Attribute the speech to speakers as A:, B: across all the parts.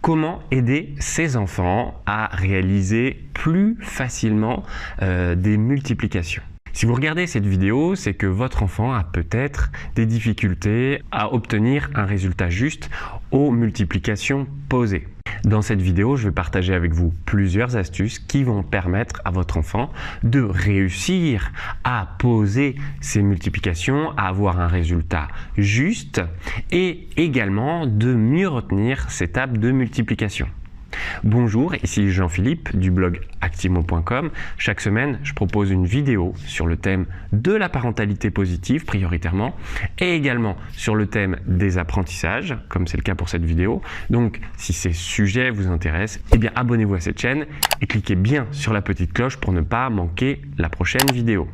A: comment aider ses enfants à réaliser plus facilement euh, des multiplications. Si vous regardez cette vidéo, c'est que votre enfant a peut-être des difficultés à obtenir un résultat juste aux multiplications posées. Dans cette vidéo, je vais partager avec vous plusieurs astuces qui vont permettre à votre enfant de réussir à poser ses multiplications, à avoir un résultat juste et également de mieux retenir ces tables de multiplication. Bonjour, ici Jean-Philippe du blog actimo.com. Chaque semaine, je propose une vidéo sur le thème de la parentalité positive prioritairement et également sur le thème des apprentissages, comme c'est le cas pour cette vidéo. Donc, si ces sujets vous intéressent, eh bien abonnez-vous à cette chaîne et cliquez bien sur la petite cloche pour ne pas manquer la prochaine vidéo.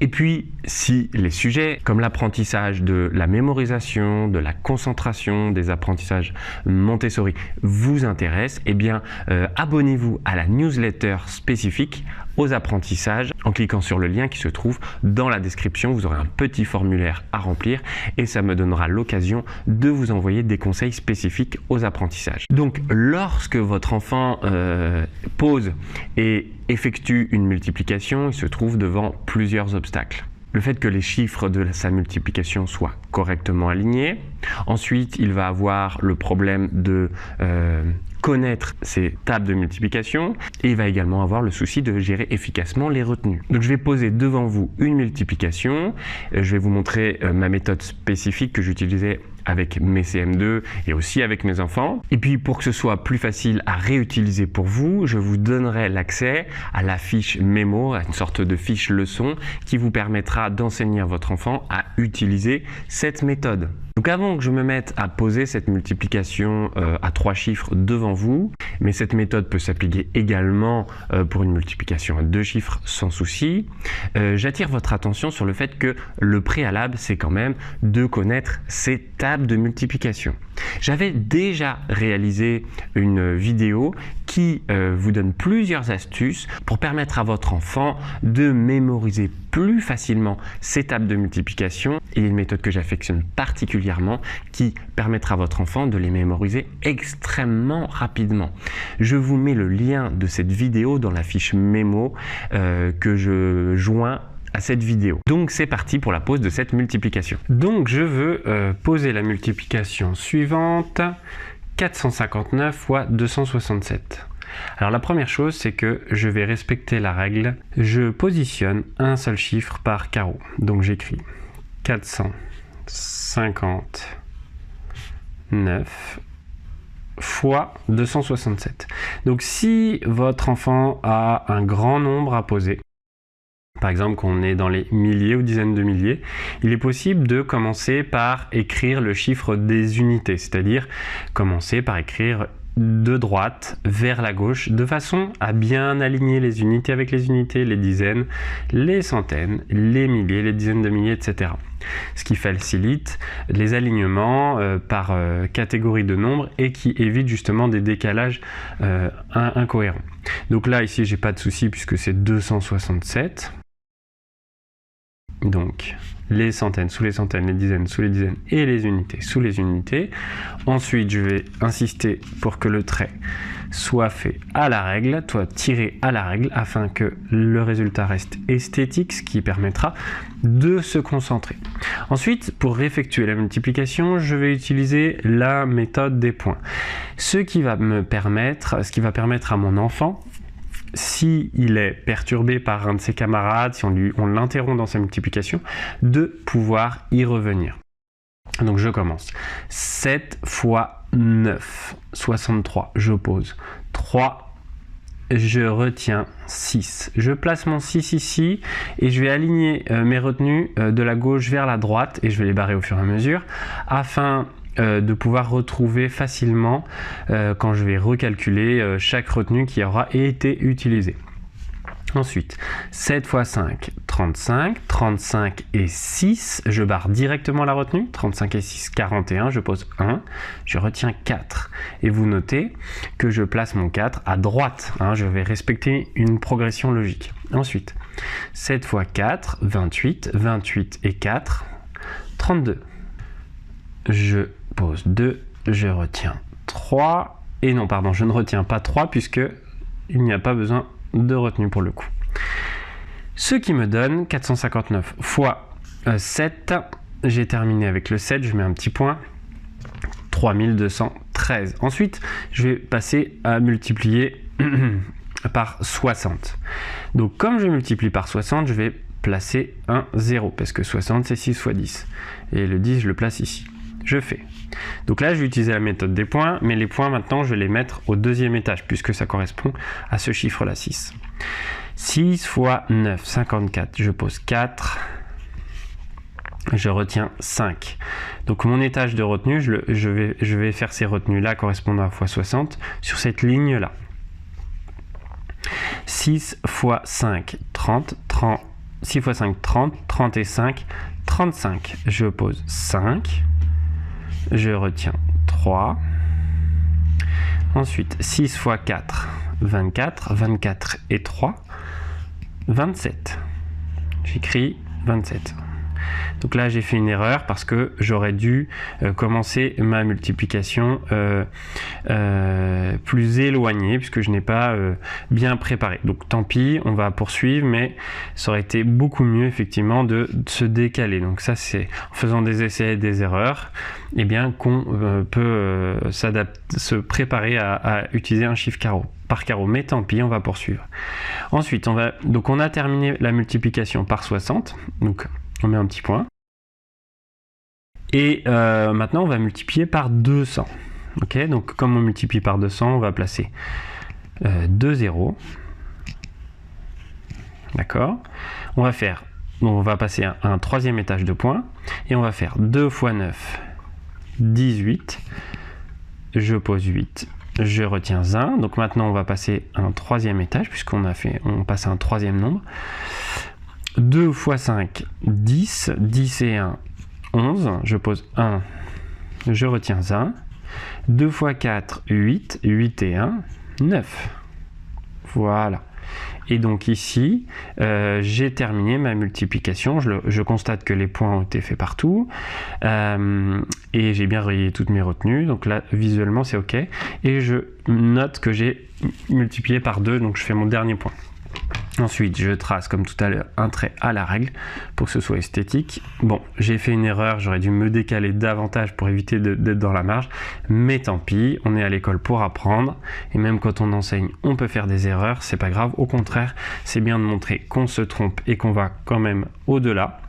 A: Et puis, si les sujets comme l'apprentissage de la mémorisation, de la concentration, des apprentissages Montessori vous intéressent, eh bien, euh, abonnez-vous à la newsletter spécifique aux apprentissages en cliquant sur le lien qui se trouve dans la description. Vous aurez un petit formulaire à remplir et ça me donnera l'occasion de vous envoyer des conseils spécifiques aux apprentissages. Donc, lorsque votre enfant euh, pose et effectue une multiplication, il se trouve devant plusieurs obstacles le fait que les chiffres de sa multiplication soient correctement alignés. Ensuite, il va avoir le problème de euh, connaître ses tables de multiplication et il va également avoir le souci de gérer efficacement les retenues. Donc je vais poser devant vous une multiplication, euh, je vais vous montrer euh, ma méthode spécifique que j'utilisais avec mes CM2 et aussi avec mes enfants. Et puis pour que ce soit plus facile à réutiliser pour vous, je vous donnerai l'accès à la fiche mémo, à une sorte de fiche leçon qui vous permettra d'enseigner votre enfant à utiliser cette méthode. Donc avant que je me mette à poser cette multiplication euh, à trois chiffres devant vous, mais cette méthode peut s'appliquer également euh, pour une multiplication à deux chiffres sans souci, euh, j'attire votre attention sur le fait que le préalable, c'est quand même de connaître ces tables de multiplication. J'avais déjà réalisé une vidéo qui euh, vous donne plusieurs astuces pour permettre à votre enfant de mémoriser plus facilement ces tables de multiplication. A une méthode que j'affectionne particulièrement qui permettra à votre enfant de les mémoriser extrêmement rapidement. Je vous mets le lien de cette vidéo dans la fiche mémo euh, que je joins cette vidéo. Donc c'est parti pour la pose de cette multiplication. Donc je veux euh, poser la multiplication suivante 459 fois 267. Alors la première chose, c'est que je vais respecter la règle. Je positionne un seul chiffre par carreau. Donc j'écris 459 fois 267. Donc si votre enfant a un grand nombre à poser, par exemple qu'on est dans les milliers ou dizaines de milliers, il est possible de commencer par écrire le chiffre des unités, c'est-à-dire commencer par écrire de droite vers la gauche de façon à bien aligner les unités avec les unités, les dizaines, les centaines, les milliers, les dizaines de milliers, etc. Ce qui facilite les alignements euh, par euh, catégorie de nombres et qui évite justement des décalages euh, incohérents. Donc là ici j'ai pas de souci puisque c'est 267. Donc, les centaines sous les centaines, les dizaines sous les dizaines et les unités sous les unités. Ensuite, je vais insister pour que le trait soit fait à la règle, soit tiré à la règle afin que le résultat reste esthétique, ce qui permettra de se concentrer. Ensuite, pour effectuer la multiplication, je vais utiliser la méthode des points. Ce qui va me permettre, ce qui va permettre à mon enfant si il est perturbé par un de ses camarades, si on, on l'interrompt dans sa multiplication, de pouvoir y revenir. Donc je commence. 7 fois 9, 63. Je pose 3, je retiens 6. Je place mon 6 ici et je vais aligner euh, mes retenues euh, de la gauche vers la droite et je vais les barrer au fur et à mesure afin euh, de pouvoir retrouver facilement euh, quand je vais recalculer euh, chaque retenue qui aura été utilisée. Ensuite, 7 x 5, 35. 35 et 6, je barre directement la retenue. 35 et 6, 41, je pose 1. Je retiens 4. Et vous notez que je place mon 4 à droite. Hein, je vais respecter une progression logique. Ensuite, 7 x 4, 28. 28 et 4, 32. Je pose 2, je retiens 3 Et non, pardon, je ne retiens pas 3 puisque il n'y a pas besoin de retenue pour le coup. Ce qui me donne 459 fois 7. J'ai terminé avec le 7, je mets un petit point. 3213. Ensuite, je vais passer à multiplier par 60. Donc comme je multiplie par 60, je vais placer un 0 parce que 60 c'est 6 fois 10. Et le 10, je le place ici. Je fais. Donc là, je vais utiliser la méthode des points, mais les points maintenant, je vais les mettre au deuxième étage puisque ça correspond à ce chiffre-là, 6. 6 fois 9, 54. Je pose 4 je retiens 5. Donc mon étage de retenue, je, vais, je vais, faire ces retenues-là correspondant à x60 sur cette ligne-là. 6 fois 5, 30, 30, 6 fois 5, 30, 30 et 5, 35. Je pose 5, je retiens 3. Ensuite, 6 fois 4, 24, 24 et 3, 27. J'écris 27. Donc là, j'ai fait une erreur parce que j'aurais dû euh, commencer ma multiplication euh, euh, plus éloignée puisque je n'ai pas bien préparé. Donc tant pis, on va poursuivre, mais ça aurait été beaucoup mieux effectivement de, se décaler. Donc ça, c'est en faisant des essais et des erreurs, eh bien qu'on peut se préparer à, à utiliser un chiffre carreau par carreau, mais tant pis, on va poursuivre. Ensuite, on va donc on a terminé la multiplication par 60. Donc on met un petit point. Et euh, maintenant, on va multiplier par 200. Ok, donc comme on multiplie par 200, on va placer 2 euh, zéros. D'accord On va faire, on va passer à un troisième étage de points. Et on va faire 2 fois 9, 18. Je pose 8. Je retiens 1. Donc maintenant, on va passer à un troisième étage, puisqu'on a fait, on passe à un troisième nombre. 2 fois 5, 10. 10 et 1, 11. Je pose 1, je retiens 1. 2 fois 4, 8. 8 et 1, 9. Voilà. Et donc ici, euh, j'ai terminé ma multiplication. Je, constate que les points ont été faits partout. Euh, et j'ai bien rayé toutes mes retenues. Donc là, visuellement, c'est OK. Et je note que j'ai multiplié par 2. Donc je fais mon dernier point. Ensuite, je trace comme tout à l'heure un trait à la règle pour que ce soit esthétique. Bon, j'ai fait une erreur, j'aurais dû me décaler davantage pour éviter d'être dans la marge, mais tant pis, on est à l'école pour apprendre et même quand on enseigne, on peut faire des erreurs, c'est pas grave, au contraire, c'est bien de montrer qu'on se trompe et qu'on va quand même au-delà.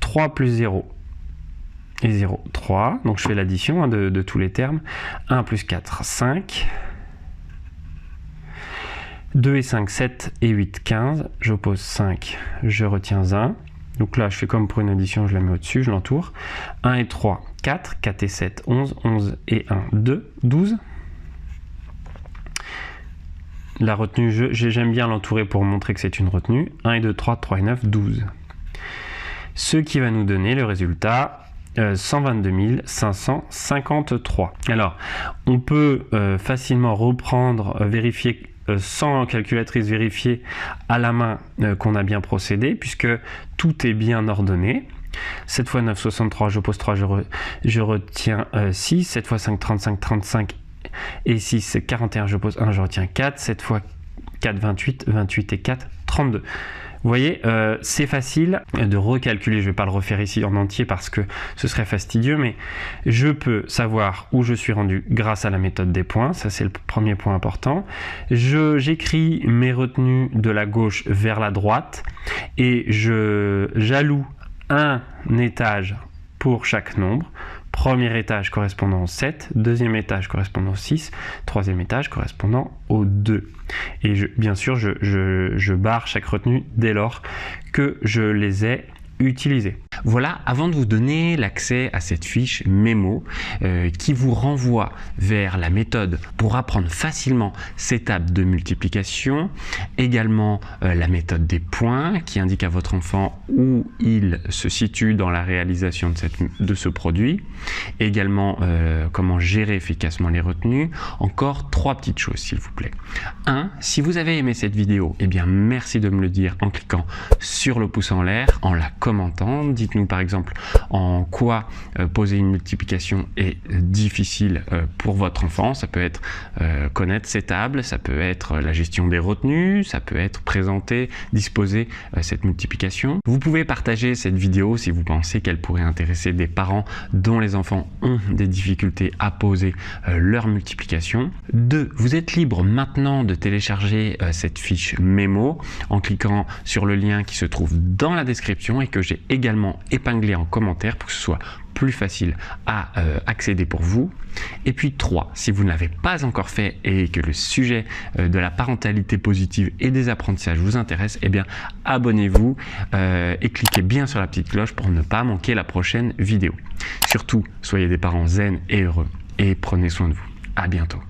A: 3 plus 0 et 0, 3. Donc je fais l'addition hein, de, de tous les termes. 1 plus 4, 5. 2 et 5, 7 et 8, 15. J'oppose 5, je retiens 1. Donc là, je fais comme pour une addition, je la mets au-dessus, je l'entoure. 1 et 3, 4. 4 et 7, 11. 11 et 1, 2. 12. La retenue, j'aime bien l'entourer pour montrer que c'est une retenue. 1 et 2, 3, 3 et 9, 12. Ce qui va nous donner le résultat 122 553. Alors, on peut euh, facilement reprendre, euh, vérifier euh, sans calculatrice vérifiée à la main euh, qu'on a bien procédé, puisque tout est bien ordonné. 7 fois 9, 63, je pose 3, je, retiens 6. 7 fois 5, 35, 35 et 6, c'est 41, je pose 1, je retiens 4. 7 fois 4, 28, 28 et 4, 32. Vous voyez, euh, c'est facile de recalculer, je ne vais pas le refaire ici en entier parce que ce serait fastidieux, mais je peux savoir où je suis rendu grâce à la méthode des points, ça c'est le premier point important. J'écris mes retenues de la gauche vers la droite et j'alloue un étage pour chaque nombre. Premier étage correspondant au 7, deuxième étage correspondant au 6, troisième étage correspondant au 2. Et bien sûr, je, je barre chaque retenue dès lors que je les ai utilisées. Voilà, avant de vous donner l'accès à cette fiche mémo euh, qui vous renvoie vers la méthode pour apprendre facilement ces tables de multiplication, également euh, la méthode des points qui indique à votre enfant où il se situe dans la réalisation de, ce produit, également euh, comment gérer efficacement les retenues, encore trois petites choses s'il vous plaît. 1. Si vous avez aimé cette vidéo, eh bien merci de me le dire en cliquant sur le pouce en l'air, en la commentant, dites-nous par exemple en quoi poser une multiplication est difficile pour votre enfant. Ça peut être connaître ses tables, ça peut être la gestion des retenues, ça peut être présenter, disposer cette multiplication. Vous pouvez partager cette vidéo si vous pensez qu'elle pourrait intéresser des parents dont les enfants ont des difficultés à poser leur multiplication. 2. Vous êtes libre maintenant de télécharger cette fiche mémo en cliquant sur le lien qui se trouve dans la description et que j'ai également épinglé en commentaire pour que ce soit plus facile à euh, accéder pour vous. Et puis 3, si vous ne l'avez pas encore fait et que le sujet euh, de la parentalité positive et des apprentissages vous intéresse, eh bien abonnez-vous euh, et cliquez bien sur la petite cloche pour ne pas manquer la prochaine vidéo. Surtout, soyez des parents zen et heureux et prenez soin de vous. À bientôt.